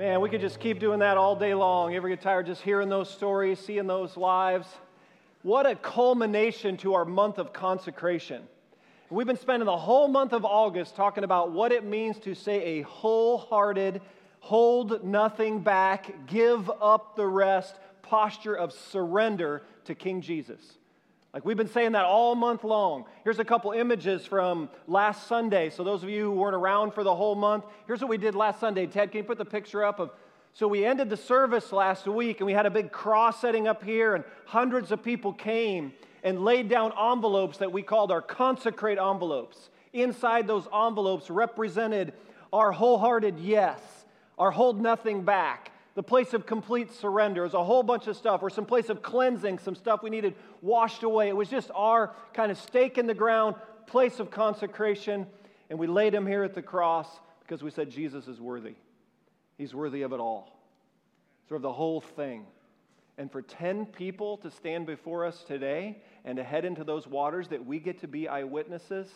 Man, we could just keep doing that all day long. Ever get tired just hearing those stories, seeing those lives? What a culmination to our month of consecration. We've been spending the whole month of August talking about what it means to say a wholehearted, hold nothing back, give up the rest posture of surrender to King Jesus. Like we've been saying that all month long. Here's a couple images from last Sunday. So, those of you who weren't around for the whole month, here's what we did last Sunday. Ted, can you put the picture up of? So, we ended the service last week and we had a big cross setting up here, and hundreds of people came and laid down envelopes that we called our consecrate envelopes. Inside those envelopes represented our wholehearted yes, our hold nothing back, the place of complete surrender. It was a whole bunch of stuff, or some place of cleansing, some stuff we needed washed away. It was just our kind of stake in the ground, place of consecration. And we laid him here at the cross because we said Jesus is worthy. He's worthy of it all, sort of the whole thing. And for 10 people to stand before us today and to head into those waters that we get to be eyewitnesses,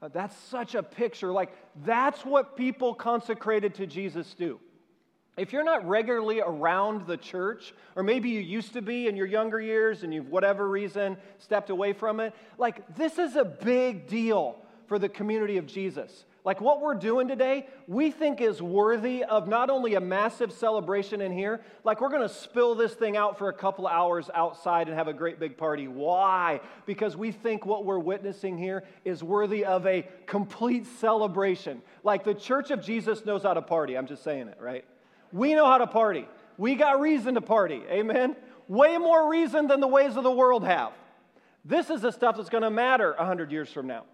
uh, that's such a picture. Like, that's what people consecrated to Jesus do. If you're not regularly around the church, or maybe you used to be in your younger years and you've, whatever reason, stepped away from it, like this is a big deal for the community of Jesus. Like what we're doing today, we think is worthy of not only a massive celebration in here, like we're gonna spill this thing out for a couple hours outside and have a great big party. Why? Because we think what we're witnessing here is worthy of a complete celebration. Like the church of Jesus knows how to party. I'm just saying it, right? We know how to party. We got reason to party. Amen? Way more reason than the ways of the world have. This is the stuff that's going to matter 100 years from now.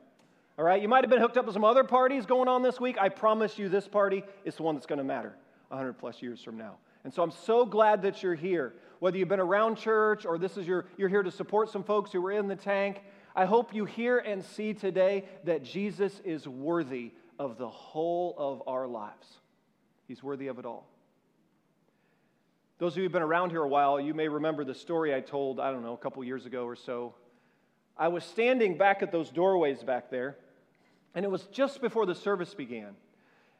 All right? You might have been hooked up with some other parties going on this week. I promise you, this party is the one that's going to matter 100 plus years from now. And so I'm so glad that you're here. Whether you've been around church or this is your, you're here to support some folks who were in the tank, I hope you hear and see today that Jesus is worthy of the whole of our lives. He's worthy of it all. Those of you who've been around here a while, you may remember the story I told, I don't know, a couple years ago or so. I was standing back at those doorways back there, and it was just before the service began.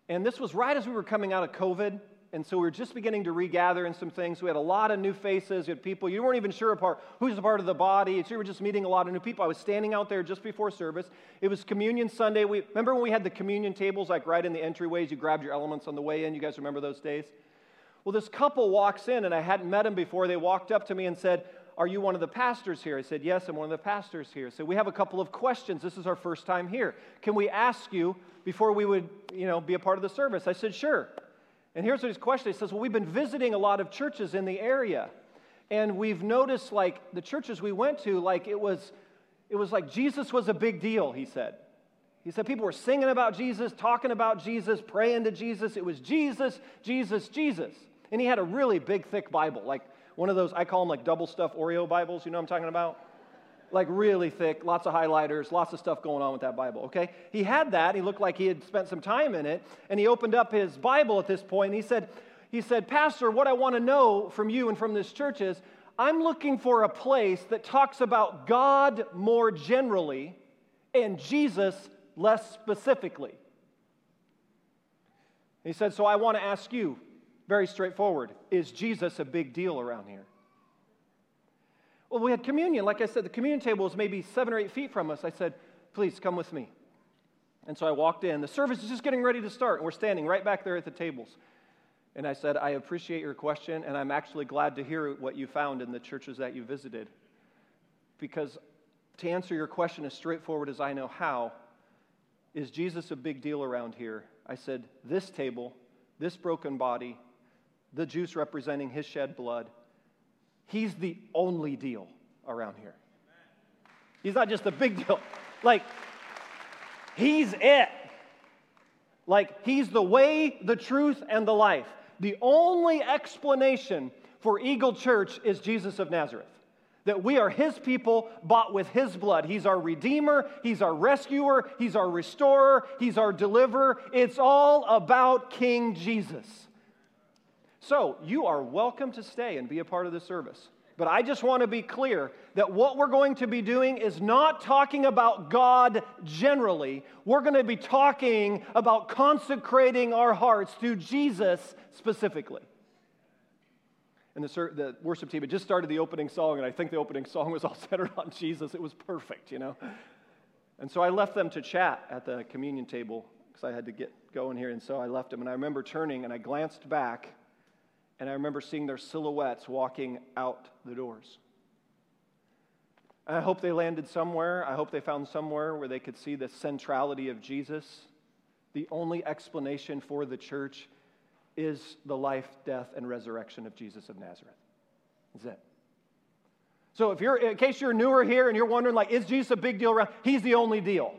And this was right as we were coming out of COVID. And so we were just beginning to regather in some things. We had a lot of new faces. You had people, you weren't even sure apart who's a part of the body. So you were just meeting a lot of new people. I was standing out there just before service. It was Communion Sunday. We, remember when we had the communion tables like right in the entryways? You grabbed your elements on the way in. You guys remember those days? Well, this couple walks in, and I hadn't met them before. They walked up to me and said, Are you one of the pastors here? I said, Yes, I'm one of the pastors here. So we have a couple of questions. This is our first time here. Can we ask you before we would, you know, be a part of the service? I said, Sure. And here's what his question He says, Well, we've been visiting a lot of churches in the area. And we've noticed, like, the churches we went to, like, it was, it was like Jesus was a big deal, he said. He said people were singing about Jesus, talking about Jesus, praying to Jesus. It was Jesus, Jesus, Jesus. And he had a really big, thick Bible, like one of those, I call them like double stuff Oreo Bibles. You know what I'm talking about? Like really thick, lots of highlighters, lots of stuff going on with that Bible, okay? He had that. He looked like he had spent some time in it. And he opened up his Bible at this point and he said, he said, Pastor, what I want to know from you and from this church is I'm looking for a place that talks about God more generally and Jesus less specifically. He said, So I want to ask you, very straightforward. Is Jesus a big deal around here? Well, we had communion. Like I said, the communion table was maybe seven or eight feet from us. I said, please come with me. And so I walked in. The service is just getting ready to start, and we're standing right back there at the tables. And I said, I appreciate your question, and I'm actually glad to hear what you found in the churches that you visited. Because to answer your question as straightforward as I know how, is Jesus a big deal around here? I said, This table, this broken body, the juice representing his shed blood. He's the only deal around here. He's not just a big deal. Like, he's it. Like, he's the way, the truth, and the life. The only explanation for Eagle Church is Jesus of Nazareth. That we are his people bought with his blood. He's our redeemer, he's our rescuer, he's our restorer, he's our deliverer. It's all about King Jesus. So, you are welcome to stay and be a part of the service. But I just want to be clear that what we're going to be doing is not talking about God generally. We're going to be talking about consecrating our hearts to Jesus specifically. And the, the, worship team had just started the opening song, and I think the opening song was all centered on Jesus. It was perfect, you know? And so I left them to chat at the communion table because I had to get going here. And so I left them, and I remember turning and I glanced back and I remember seeing their silhouettes walking out the doors. And I hope they landed somewhere. I hope they found somewhere where they could see the centrality of Jesus. The only explanation for the church is the life, death, and resurrection of Jesus of Nazareth. That's it. So if you're in case you're newer here and you're wondering like is Jesus a big deal around? He's the only deal.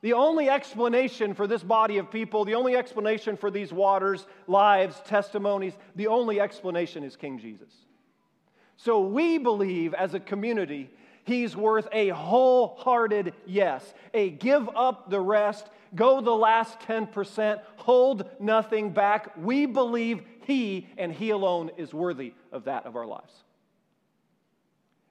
The only explanation for this body of people, the only explanation for these waters, lives, testimonies, the only explanation is King Jesus. So we believe as a community, he's worth a wholehearted yes, a give up the rest, go the last 10%, hold nothing back. We believe he and he alone is worthy of that of our lives.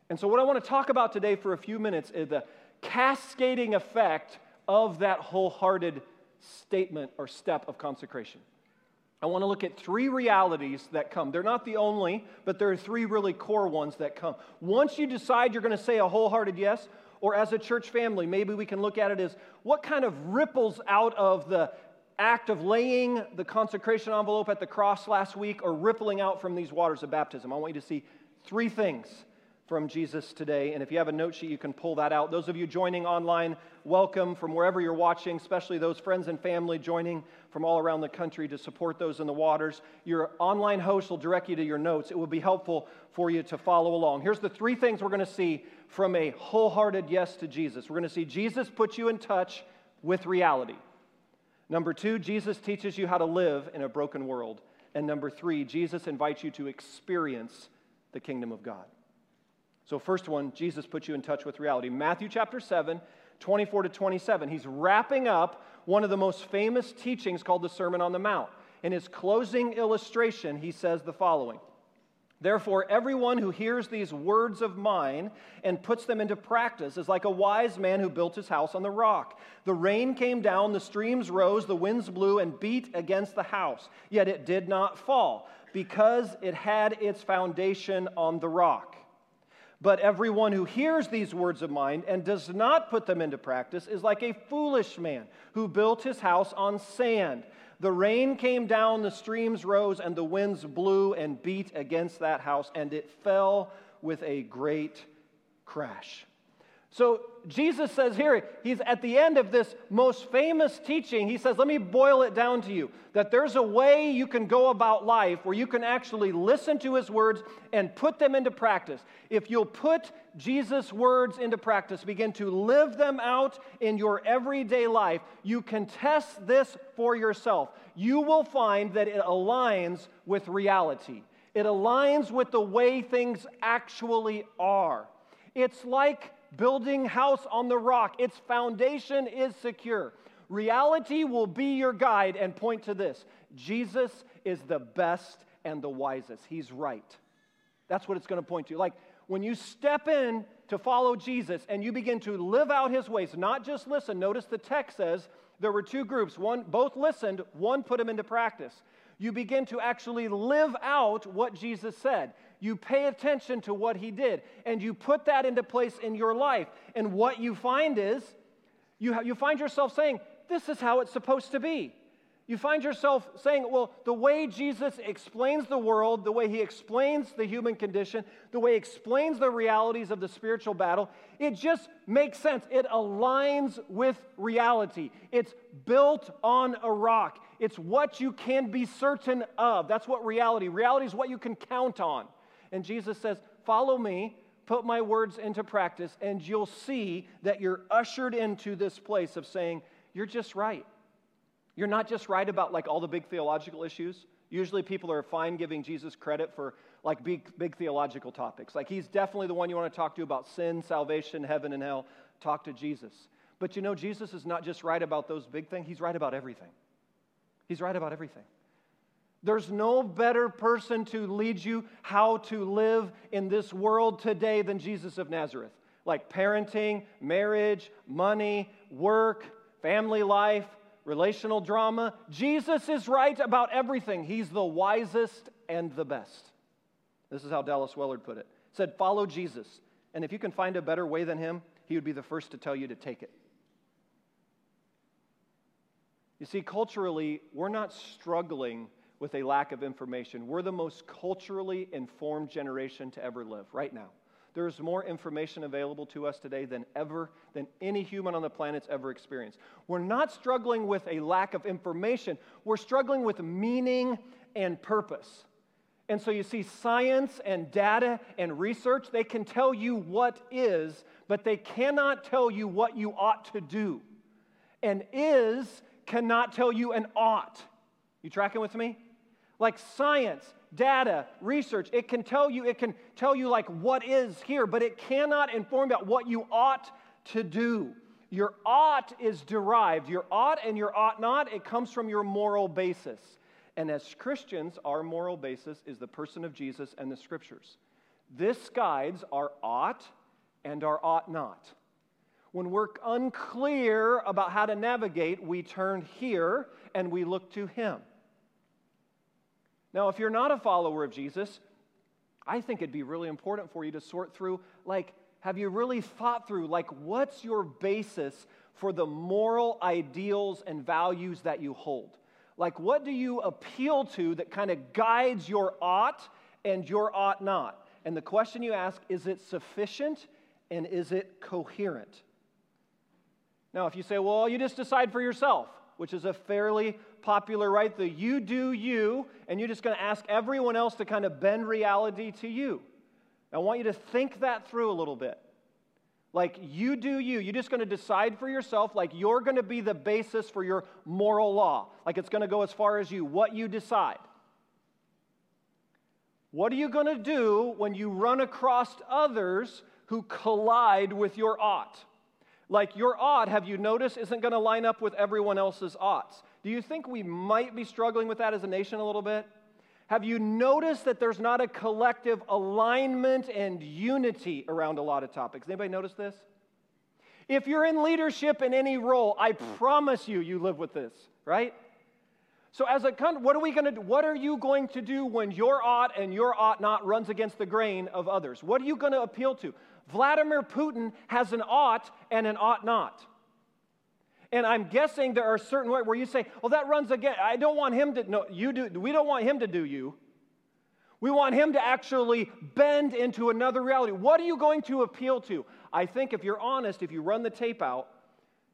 And so, what I want to talk about today for a few minutes is the cascading effect of that wholehearted statement or step of consecration. I want to look at three realities that come. They're not the only, but there are three really core ones that come. Once you decide you're going to say a wholehearted yes, or as a church family, maybe we can look at it as what kind of ripples out of the act of laying the consecration envelope at the cross last week or rippling out from these waters of baptism. I want you to see three things from Jesus today. And if you have a note sheet, you can pull that out. Those of you joining online, welcome from wherever you're watching, especially those friends and family joining from all around the country to support those in the waters. Your online host will direct you to your notes. It will be helpful for you to follow along. Here's the three things we're going to see from a wholehearted yes to Jesus. We're going to see Jesus put you in touch with reality. Number two, Jesus teaches you how to live in a broken world. And number three, Jesus invites you to experience the kingdom of God. So, first one, Jesus puts you in touch with reality. Matthew chapter 7, 24 to 27. He's wrapping up one of the most famous teachings called the Sermon on the Mount. In his closing illustration, he says the following Therefore, everyone who hears these words of mine and puts them into practice is like a wise man who built his house on the rock. The rain came down, the streams rose, the winds blew and beat against the house, yet it did not fall, because it had its foundation on the rock. But everyone who hears these words of mine and does not put them into practice is like a foolish man who built his house on sand. The rain came down, the streams rose, and the winds blew and beat against that house, and it fell with a great crash. So Jesus says here, he's at the end of this most famous teaching, he says, Let me boil it down to you that there's a way you can go about life where you can actually listen to his words and put them into practice. If you'll put Jesus' words into practice, begin to live them out in your everyday life, you can test this for yourself. You will find that it aligns with reality, it aligns with the way things actually are. It's like building house on the rock. Its foundation is secure. Reality will be your guide and point to this Jesus is the best and the wisest. He's right. That's what it's going to point to. Like when you step in to follow Jesus and you begin to live out his ways, not just listen. Notice the text says there were two groups. One both listened, one put them into practice. You begin to actually live out what Jesus said you pay attention to what he did, and you put that into place in your life. And what you find is, you, ha- you find yourself saying, This is how it's supposed to be. You find yourself saying, Well, the way Jesus explains the world, the way he explains the human condition, the way he explains the realities of the spiritual battle, it just makes sense. It aligns with reality. It's built on a rock. It's what you can be certain of. That's what reality. Reality is what you can count on. And Jesus says, Follow me, put my words into practice, and you'll see that you're ushered into this place of saying, You're just right. You're not just right about like all the big theological issues. Usually people are fine giving Jesus credit for like big, big theological topics. Like he's definitely the one you want to talk to about sin, salvation, heaven, and hell. Talk to Jesus. But you know, Jesus is not just right about those big things, he's right about everything. He's right about everything. There's no better person to lead you how to live in this world today than Jesus of Nazareth. Like parenting, marriage, money, work, family life, relational drama. Jesus is right about everything. He's the wisest and the best. This is how Dallas Willard put it. Said, "Follow Jesus, and if you can find a better way than him, he would be the first to tell you to take it." You see, culturally, we're not struggling with a lack of information. We're the most culturally informed generation to ever live right now. There's more information available to us today than ever, than any human on the planet's ever experienced. We're not struggling with a lack of information, we're struggling with meaning and purpose. And so you see, science and data and research, they can tell you what is, but they cannot tell you what you ought to do. And is cannot tell you an ought. You tracking with me? Like science, data, research, it can tell you, it can tell you like what is here, but it cannot inform about what you ought to do. Your ought is derived. Your ought and your ought not, it comes from your moral basis. And as Christians, our moral basis is the person of Jesus and the scriptures. This guides our ought and our ought not. When we're unclear about how to navigate, we turn here and we look to Him. Now, if you're not a follower of Jesus, I think it'd be really important for you to sort through like, have you really thought through, like, what's your basis for the moral ideals and values that you hold? Like, what do you appeal to that kind of guides your ought and your ought not? And the question you ask is it sufficient and is it coherent? Now, if you say, well, you just decide for yourself, which is a fairly popular, right? The you do you, and you're just going to ask everyone else to kind of bend reality to you. I want you to think that through a little bit. Like you do you. You're just going to decide for yourself, like you're going to be the basis for your moral law. Like it's going to go as far as you, what you decide. What are you going to do when you run across others who collide with your ought? Like your ought, have you noticed, isn't going to line up with everyone else's oughts. Do you think we might be struggling with that as a nation a little bit? Have you noticed that there's not a collective alignment and unity around a lot of topics? Anybody notice this? If you're in leadership in any role, I promise you, you live with this, right? So, as a country, what are we going to? What are you going to do when your ought and your ought not runs against the grain of others? What are you going to appeal to? Vladimir Putin has an ought and an ought not. And I'm guessing there are certain ways where you say, well, that runs again. I don't want him to, no, you do, we don't want him to do you. We want him to actually bend into another reality. What are you going to appeal to? I think if you're honest, if you run the tape out,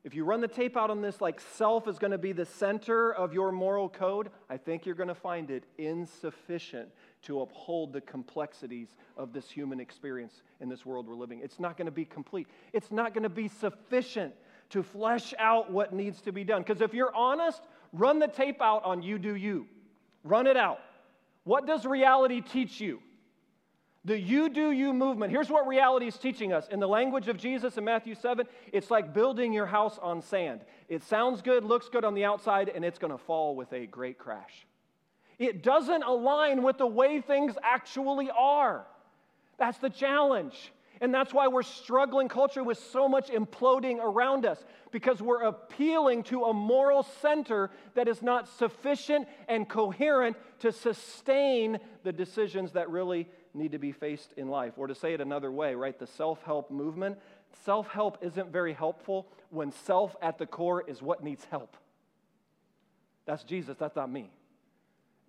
if you run the tape out on this, like self is going to be the center of your moral code, I think you're going to find it insufficient to uphold the complexities of this human experience in this world we're living. It's not going to be complete, it's not going to be sufficient to flesh out what needs to be done. Because if you're honest, run the tape out on you do you. Run it out. What does reality teach you? The you do you movement. Here's what reality is teaching us. In the language of Jesus in Matthew 7, it's like building your house on sand. It sounds good, looks good on the outside, and it's going to fall with a great crash. It doesn't align with the way things actually are. That's the challenge. And that's why we're struggling culture with so much imploding around us, because we're appealing to a moral center that is not sufficient and coherent to sustain the decisions that really need to be faced in life. Or to say it another way, right? The self help movement, self help isn't very helpful when self at the core is what needs help. That's Jesus, that's not me.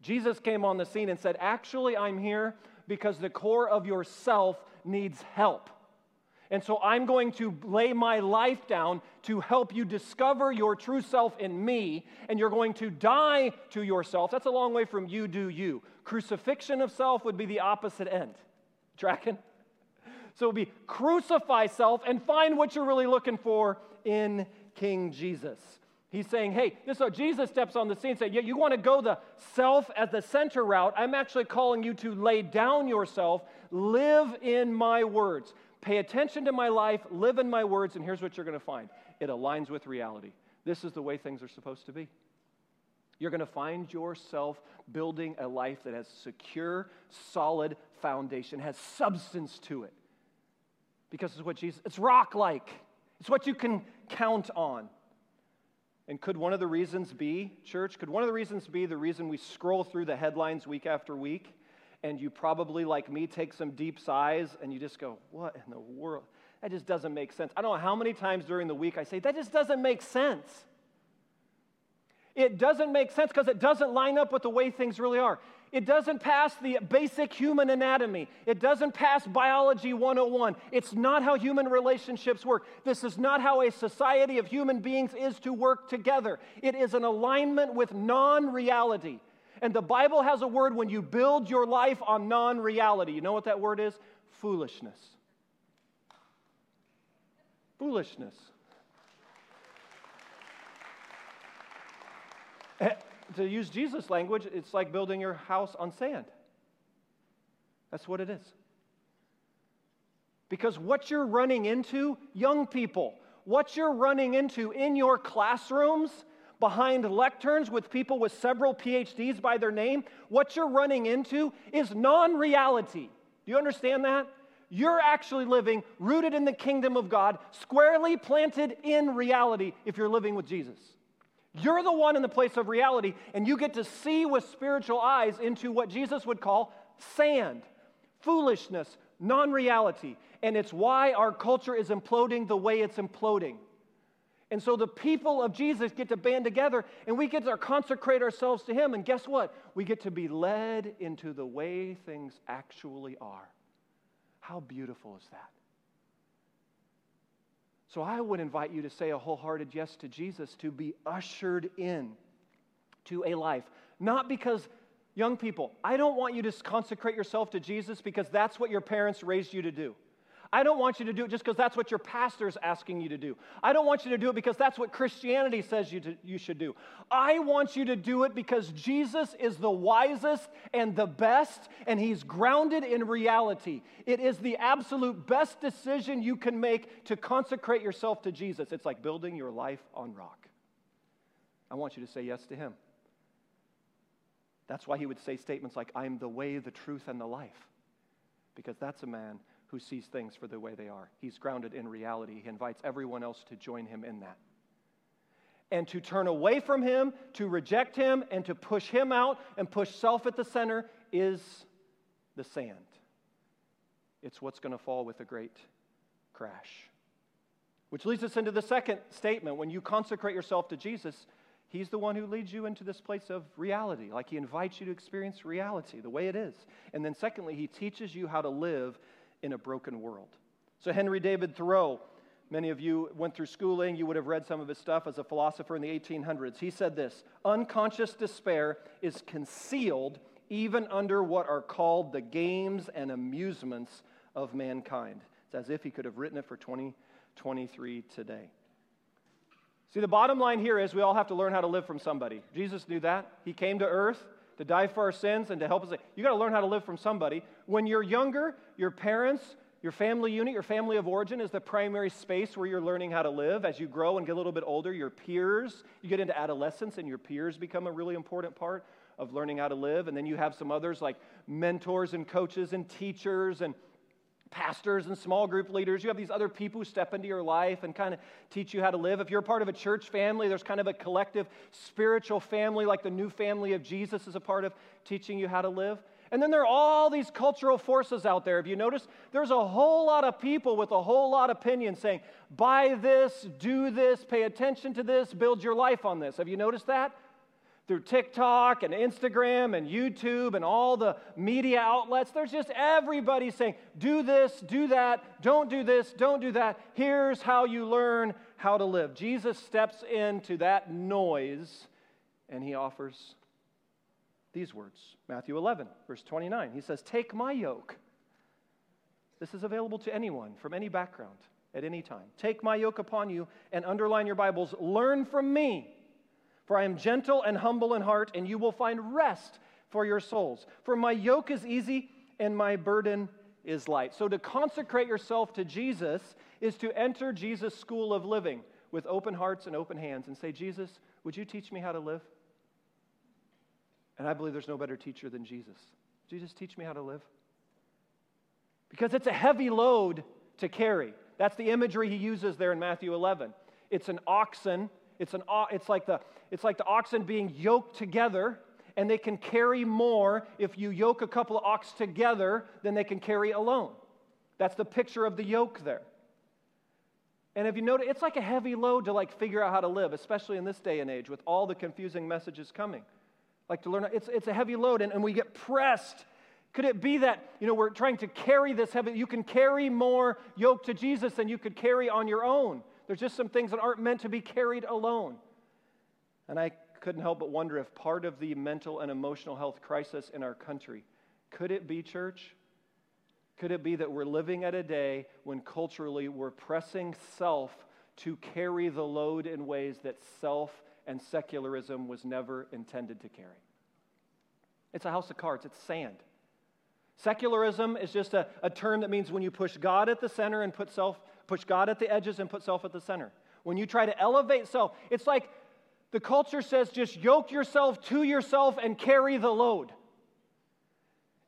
Jesus came on the scene and said, Actually, I'm here because the core of yourself needs help. And so I'm going to lay my life down to help you discover your true self in me, and you're going to die to yourself. That's a long way from you do you. Crucifixion of self would be the opposite end. Tracking? So it would be crucify self and find what you're really looking for in King Jesus. He's saying, hey, this so Jesus steps on the scene and say, yeah, you want to go the self at the center route. I'm actually calling you to lay down yourself, live in my words. Pay attention to my life, live in my words, and here's what you're going to find it aligns with reality. This is the way things are supposed to be. You're going to find yourself building a life that has secure, solid foundation, has substance to it. Because it's what Jesus, it's rock like. It's what you can count on. And could one of the reasons be, church, could one of the reasons be the reason we scroll through the headlines week after week and you probably, like me, take some deep sighs and you just go, What in the world? That just doesn't make sense. I don't know how many times during the week I say, That just doesn't make sense. It doesn't make sense because it doesn't line up with the way things really are. It doesn't pass the basic human anatomy. It doesn't pass biology 101. It's not how human relationships work. This is not how a society of human beings is to work together. It is an alignment with non reality. And the Bible has a word when you build your life on non reality. You know what that word is? Foolishness. Foolishness. Eh, To use Jesus' language, it's like building your house on sand. That's what it is. Because what you're running into, young people, what you're running into in your classrooms, behind lecterns with people with several PhDs by their name, what you're running into is non reality. Do you understand that? You're actually living rooted in the kingdom of God, squarely planted in reality if you're living with Jesus. You're the one in the place of reality, and you get to see with spiritual eyes into what Jesus would call sand, foolishness, non reality. And it's why our culture is imploding the way it's imploding. And so the people of Jesus get to band together and we get to consecrate ourselves to Him. And guess what? We get to be led into the way things actually are. How beautiful is that? So I would invite you to say a wholehearted yes to Jesus, to be ushered in to a life. Not because, young people, I don't want you to consecrate yourself to Jesus because that's what your parents raised you to do. I don't want you to do it just because that's what your pastor's asking you to do. I don't want you to do it because that's what Christianity says you, to, you should do. I want you to do it because Jesus is the wisest and the best, and he's grounded in reality. It is the absolute best decision you can make to consecrate yourself to Jesus. It's like building your life on rock. I want you to say yes to him. That's why he would say statements like, I am the way, the truth, and the life. Because that's a man who sees things for the way they are. He's grounded in reality. He invites everyone else to join him in that. And to turn away from him, to reject him, and to push him out and push self at the center is the sand. It's what's going to fall with a great crash. Which leads us into the second statement. When you consecrate yourself to Jesus, He's the one who leads you into this place of reality, like He invites you to experience reality the way it is. And then, secondly, He teaches you how to live in a broken world. So, Henry David Thoreau, many of you went through schooling, you would have read some of his stuff as a philosopher in the 1800s. He said this Unconscious despair is concealed even under what are called the games and amusements of mankind. It's as if he could have written it for 2023 today. See, the bottom line here is we all have to learn how to live from somebody. Jesus knew that. He came to earth to die for our sins and to help us. You got to learn how to live from somebody. When you're younger, your parents, your family unit, your family of origin is the primary space where you're learning how to live. As you grow and get a little bit older, your peers, you get into adolescence and your peers become a really important part of learning how to live. And then you have some others like mentors and coaches and teachers and pastors and small group leaders. You have these other people who step into your life and kind of teach you how to live. If you're part of a church family, there's kind of a collective spiritual family, like the new family of Jesus is a part of teaching you how to live. And then there are all these cultural forces out there. If you notice, there's a whole lot of people with a whole lot of opinions saying, buy this, do this, pay attention to this, build your life on this. Have you noticed that? Through TikTok and Instagram and YouTube and all the media outlets. There's just everybody saying, do this, do that, don't do this, don't do that. Here's how you learn how to live. Jesus steps into that noise and he offers these words Matthew 11, verse 29. He says, Take my yoke. This is available to anyone from any background at any time. Take my yoke upon you and underline your Bibles. Learn from me for I am gentle and humble in heart, and you will find rest for your souls. For my yoke is easy and my burden is light. So to consecrate yourself to Jesus is to enter Jesus' school of living with open hearts and open hands and say, Jesus, would you teach me how to live? And I believe there's no better teacher than Jesus. Jesus, teach me how to live. Because it's a heavy load to carry. That's the imagery he uses there in Matthew 11. It's an oxen. It's, an, it's, like the, it's like the oxen being yoked together, and they can carry more if you yoke a couple of ox together than they can carry alone. That's the picture of the yoke there. And if you notice, it's like a heavy load to like figure out how to live, especially in this day and age with all the confusing messages coming. Like to learn, it's, it's a heavy load, and, and we get pressed. Could it be that, you know, we're trying to carry this heavy, you can carry more yoke to Jesus than you could carry on your own. There's just some things that aren't meant to be carried alone. And I couldn't help but wonder if part of the mental and emotional health crisis in our country, could it be, church, could it be that we're living at a day when culturally we're pressing self to carry the load in ways that self and secularism was never intended to carry? It's a house of cards, it's sand. Secularism is just a, a term that means when you push God at the center and put self, push God at the edges and put self at the center. When you try to elevate self, it's like the culture says just yoke yourself to yourself and carry the load.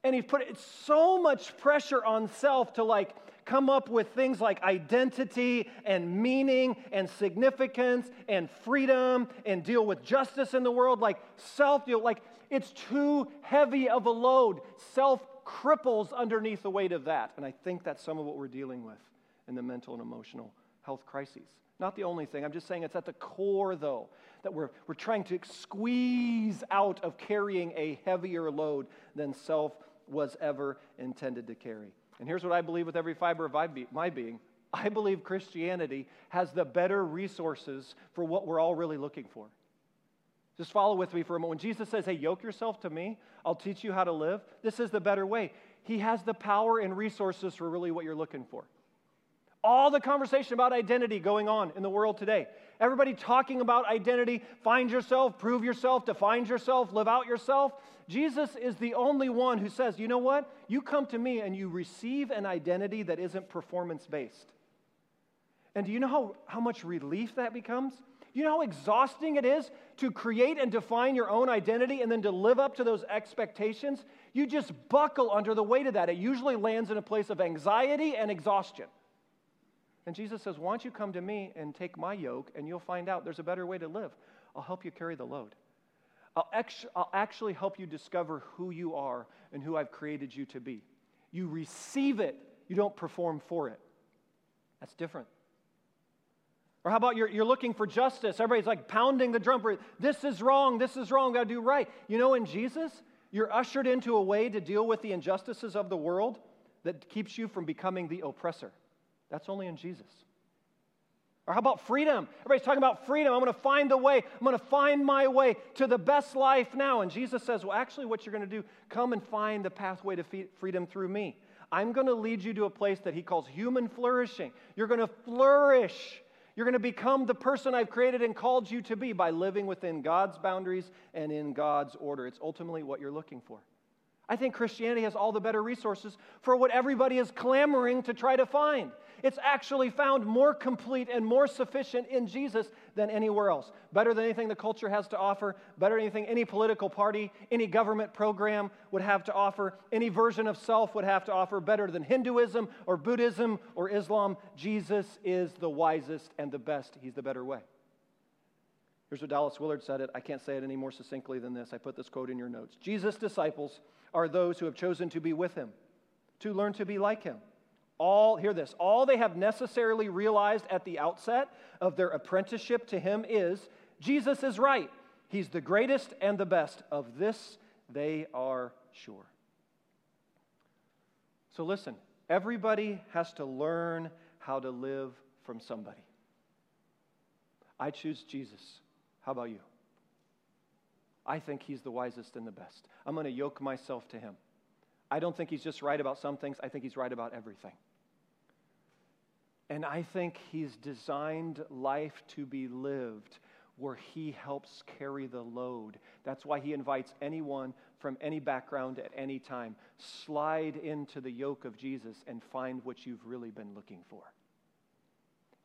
And he's put so much pressure on self to like come up with things like identity and meaning and significance and freedom and deal with justice in the world. Like self deal like it's too heavy of a load. Self cripples underneath the weight of that. And i think that's some of what we're dealing with in the mental and emotional health crises not the only thing i'm just saying it's at the core though that we're, we're trying to squeeze out of carrying a heavier load than self was ever intended to carry. And here's what I believe with every fiber of my being I believe Christianity has the better resources for what we're all really looking for. Just follow with me for a moment. When Jesus says, Hey, yoke yourself to me, I'll teach you how to live, this is the better way. He has the power and resources for really what you're looking for. All the conversation about identity going on in the world today. Everybody talking about identity, find yourself, prove yourself, define yourself, live out yourself. Jesus is the only one who says, you know what? You come to me and you receive an identity that isn't performance based. And do you know how, how much relief that becomes? You know how exhausting it is to create and define your own identity and then to live up to those expectations? You just buckle under the weight of that. It usually lands in a place of anxiety and exhaustion. And Jesus says, Why don't you come to me and take my yoke, and you'll find out there's a better way to live. I'll help you carry the load. I'll, ex- I'll actually help you discover who you are and who I've created you to be. You receive it, you don't perform for it. That's different. Or how about you're, you're looking for justice? Everybody's like pounding the drum. For, this is wrong, this is wrong, gotta do right. You know, in Jesus, you're ushered into a way to deal with the injustices of the world that keeps you from becoming the oppressor. That's only in Jesus. Or how about freedom? Everybody's talking about freedom. I'm going to find the way. I'm going to find my way to the best life now. And Jesus says, Well, actually, what you're going to do, come and find the pathway to freedom through me. I'm going to lead you to a place that he calls human flourishing. You're going to flourish. You're going to become the person I've created and called you to be by living within God's boundaries and in God's order. It's ultimately what you're looking for. I think Christianity has all the better resources for what everybody is clamoring to try to find. It's actually found more complete and more sufficient in Jesus than anywhere else. Better than anything the culture has to offer, better than anything any political party, any government program would have to offer, any version of self would have to offer, better than Hinduism or Buddhism or Islam. Jesus is the wisest and the best. He's the better way. Here's what Dallas Willard said it. I can't say it any more succinctly than this. I put this quote in your notes. Jesus' disciples are those who have chosen to be with him, to learn to be like him. All, hear this, all they have necessarily realized at the outset of their apprenticeship to him is Jesus is right. He's the greatest and the best. Of this they are sure. So listen, everybody has to learn how to live from somebody. I choose Jesus. How about you? I think he's the wisest and the best. I'm going to yoke myself to him. I don't think he's just right about some things, I think he's right about everything. And I think he's designed life to be lived where he helps carry the load. That's why he invites anyone from any background at any time. Slide into the yoke of Jesus and find what you've really been looking for.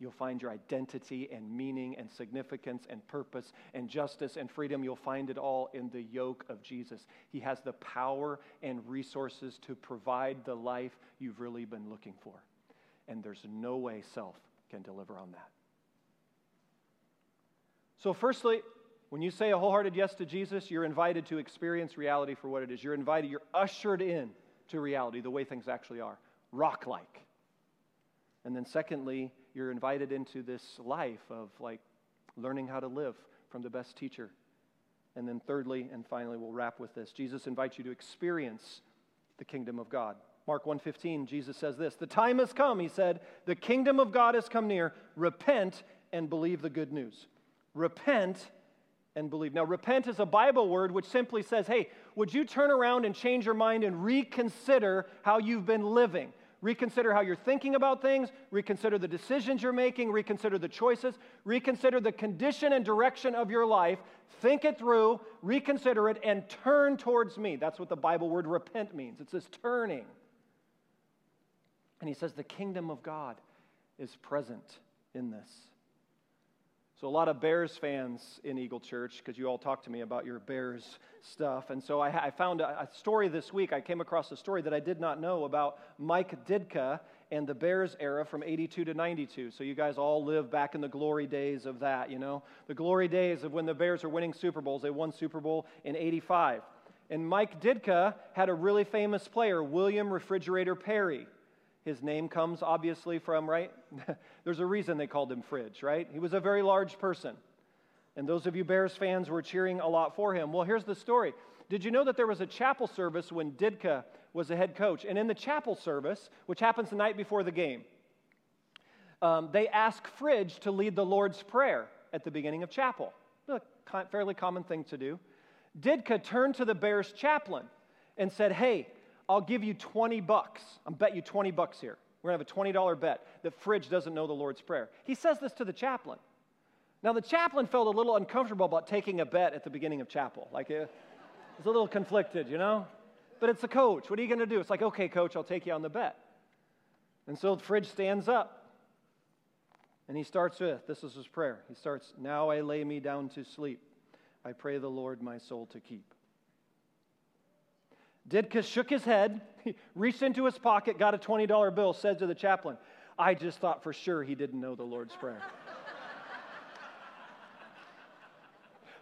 You'll find your identity and meaning and significance and purpose and justice and freedom. You'll find it all in the yoke of Jesus. He has the power and resources to provide the life you've really been looking for. And there's no way self can deliver on that. So, firstly, when you say a wholehearted yes to Jesus, you're invited to experience reality for what it is. You're invited, you're ushered in to reality, the way things actually are, rock like. And then, secondly, you're invited into this life of like learning how to live from the best teacher. And then, thirdly, and finally, we'll wrap with this Jesus invites you to experience the kingdom of God. Mark 1:15 Jesus says this, "The time has come," he said, "the kingdom of God has come near. Repent and believe the good news." Repent and believe. Now, repent is a Bible word which simply says, "Hey, would you turn around and change your mind and reconsider how you've been living?" Reconsider how you're thinking about things, reconsider the decisions you're making, reconsider the choices, reconsider the condition and direction of your life, think it through, reconsider it, and turn towards me. That's what the Bible word repent means. It's this turning. And he says the kingdom of God is present in this. So, a lot of Bears fans in Eagle Church, because you all talk to me about your Bears stuff. And so, I, I found a, a, story this week. I came across a story that I did not know about Mike Ditka and the Bears era from 82 to 92. So, you guys all live back in the glory days of that, you know? The glory days of when the Bears are winning Super Bowls. They won Super Bowl in 85. And Mike Ditka had a really famous player, William Refrigerator Perry. His name comes obviously from, right? There's a reason they called him Fridge, right? He was a very large person. And those of you Bears fans were cheering a lot for him. Well, here's the story. Did you know that there was a chapel service when Ditka was the head coach? And in the chapel service, which happens the night before the game, um, they ask Fridge to lead the Lord's Prayer at the beginning of chapel. A fairly common thing to do. Ditka turned to the Bears chaplain and said, Hey, I'll give you 20 bucks. I'll bet you 20 bucks here. We're going to have a $20 bet that Fridge doesn't know the Lord's Prayer. He says this to the chaplain. Now, the chaplain felt a little uncomfortable about taking a bet at the beginning of chapel. Like, uh, was a little conflicted, you know? But it's a coach. What are you going to do? It's like, okay, coach, I'll take you on the bet. And so Fridge stands up and he starts with this is his prayer. He starts, Now I lay me down to sleep. I pray the Lord my soul to keep. Ditka shook his head, he reached into his pocket, got a $20 bill, said to the chaplain, I just thought for sure he didn't know the Lord's Prayer.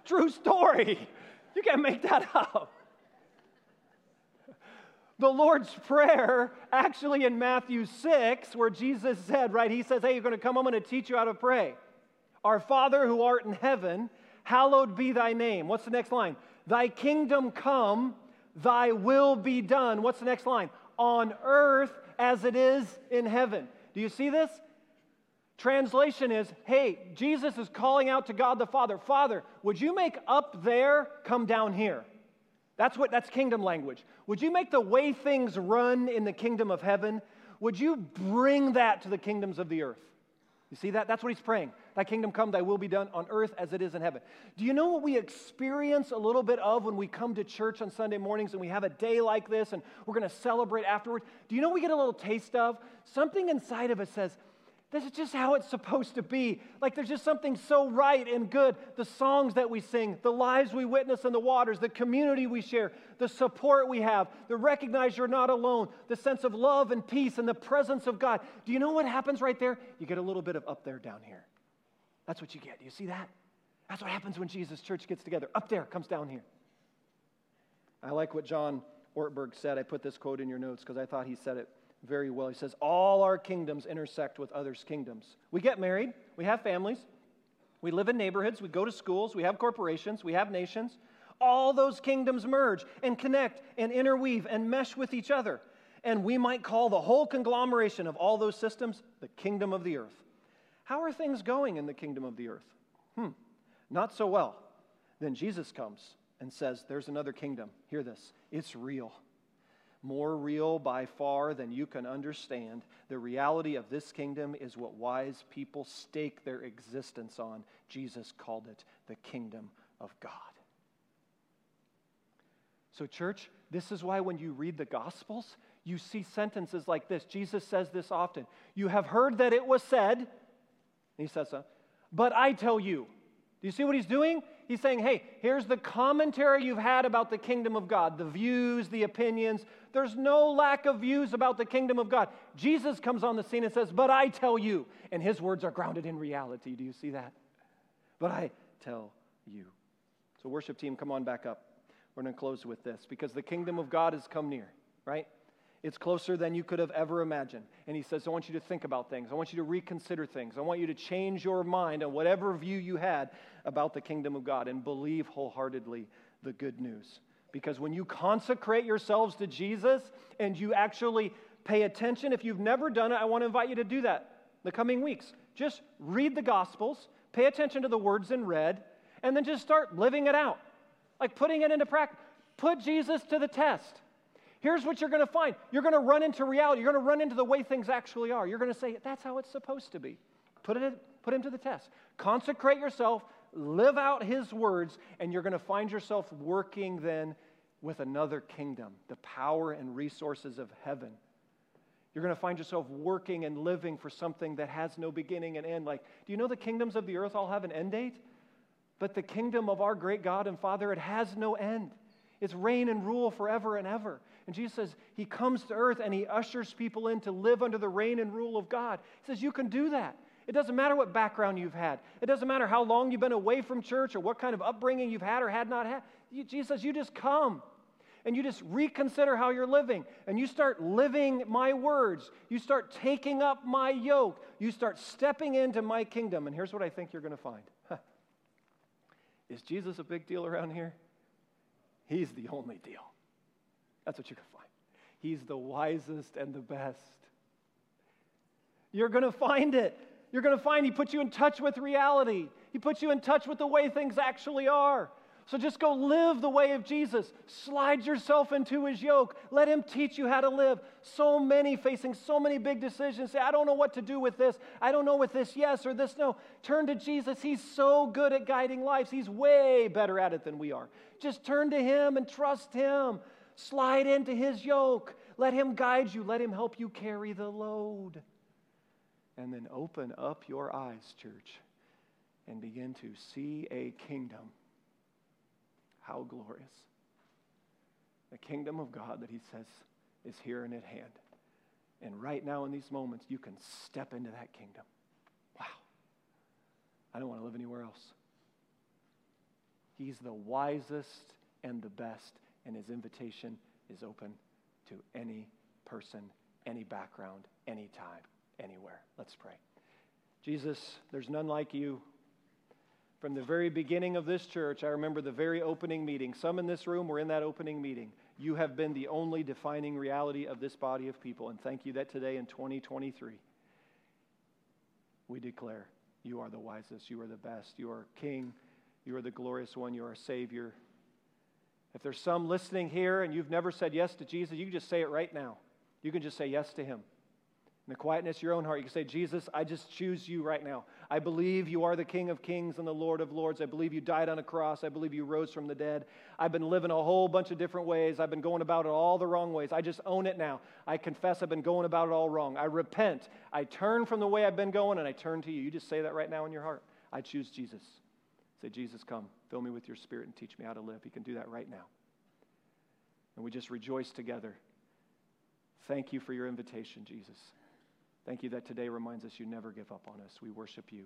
True story. You can't make that up. The Lord's Prayer, actually in Matthew 6, where Jesus said, right, he says, Hey, you're going to come, I'm going to teach you how to pray. Our Father who art in heaven, hallowed be thy name. What's the next line? Thy kingdom come Thy will be done. What's the next line? On earth as it is in heaven. Do you see this? Translation is Hey, Jesus is calling out to God the Father Father, would you make up there come down here? That's what that's kingdom language. Would you make the way things run in the kingdom of heaven? Would you bring that to the kingdoms of the earth? You see that? That's what he's praying. Thy kingdom come, thy will be done on earth as it is in heaven. Do you know what we experience a little bit of when we come to church on Sunday mornings and we have a day like this and we're going to celebrate afterwards? Do you know we get a little taste of? Something inside of us says, this is just how it's supposed to be. Like there's just something so right and good. The songs that we sing, the lives we witness in the waters, the community we share, the support we have, the recognize you're not alone, the sense of love and peace and the presence of God. Do you know what happens right there? You get a little bit of up there, down here. That's what you get. Do you see that? That's what happens when Jesus' church gets together. Up there comes down here. I like what John Ortberg said. I put this quote in your notes because I thought he said it very well. He says, All our kingdoms intersect with others' kingdoms. We get married, we have families, we live in neighborhoods, we go to schools, we have corporations, we have nations. All those kingdoms merge and connect and interweave and mesh with each other. And we might call the whole conglomeration of all those systems the kingdom of the earth. How are things going in the kingdom of the earth? Hmm, not so well. Then Jesus comes and says, There's another kingdom. Hear this it's real more real by far than you can understand. The reality of this kingdom is what wise people stake their existence on. Jesus called it the kingdom of God. So, church, this is why when you read the Gospels, you see sentences like this. Jesus says this often You have heard that it was said, he says, uh, But I tell you. Do you see what he's doing? He's saying, Hey, here's the commentary you've had about the kingdom of God, the views, the opinions. There's no lack of views about the kingdom of God. Jesus comes on the scene and says, But I tell you. And his words are grounded in reality. Do you see that? But I tell you. So, worship team, come on back up. We're going to close with this because the kingdom of God has come near, right? It's closer than you could have ever imagined. And he says, I want you to think about things. I want you to reconsider things. I want you to change your mind on whatever view you had about the kingdom of God and believe wholeheartedly the good news. Because when you consecrate yourselves to Jesus and you actually pay attention, if you've never done it, I want to invite you to do that the coming weeks. Just read the Gospels, pay attention to the words in red, and then just start living it out. Like putting it into practice. Put Jesus to the test. Here's what you're going to find you're going to run into reality. You're going to run into the way things actually are. You're going to say, that's how it's supposed to be. Put, it, put him to the test. Consecrate yourself, live out his words, and you're going to find yourself working then with another kingdom, the power and resources of heaven. You're going to find yourself working and living for something that has no beginning and end. Like, do you know the kingdoms of the earth all have an end date? But the kingdom of our great God and Father, it has no end. It's reign and rule forever and ever. And Jesus says he comes to earth and he ushers people in to live under the reign and rule of God. He says you can do that. It doesn't matter what background you've had. It doesn't matter how long you've been away from church or what kind of upbringing you've had or had not had. Jesus says you just come and you just reconsider how you're living and you start living my words. You start taking up my yoke. You start stepping into my kingdom. And here's what I think you're going to find Is Jesus a big deal around here? He's the only deal. That's what you're going to find. He's the wisest and the best. You're going to find it. You're going to find He puts you in touch with reality. He puts you in touch with the way things actually are. So just go live the way of Jesus. Slide yourself into his yoke. Let him teach you how to live. So many facing so many big decisions say, I don't know what to do with this. I don't know with this yes or this no. Turn to Jesus. He's so good at guiding lives. He's way better at it than we are. Just turn to him and trust him. Slide into his yoke. Let him guide you. Let him help you carry the load. And then open up your eyes, church, and begin to see a kingdom. How glorious. The kingdom of God that he says is here and at hand. And right now, in these moments, you can step into that kingdom. Wow. I don't want to live anywhere else. He's the wisest and the best and his invitation is open to any person, any background, any time, anywhere. Let's pray. Jesus, there's none like you. From the very beginning of this church, I remember the very opening meeting. Some in this room were in that opening meeting. You have been the only defining reality of this body of people. And thank you that today in 2023, we declare you are the wisest, you are the best, you are King, you are the glorious one, you are Savior, if there's some listening here and you've never said yes to Jesus, you can just say it right now. You can just say yes to him. In the quietness of your own heart, you can say, Jesus, I just choose you right now. I believe you are the King of kings and the Lord of lords. I believe you died on a cross. I believe you rose from the dead. I've been living a whole bunch of different ways. I've been going about it all the wrong ways. I just own it now. I confess I've been going about it all wrong. I repent. I turn from the way I've been going and I turn to you. You just say that right now in your heart. I choose Jesus. Say, Jesus, come. Fill me with your spirit and teach me how to live. He can do that right now. And we just rejoice together. Thank you for your invitation, Jesus. Thank you that today reminds us you never give up on us. We worship you.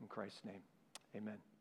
In Christ's name, amen.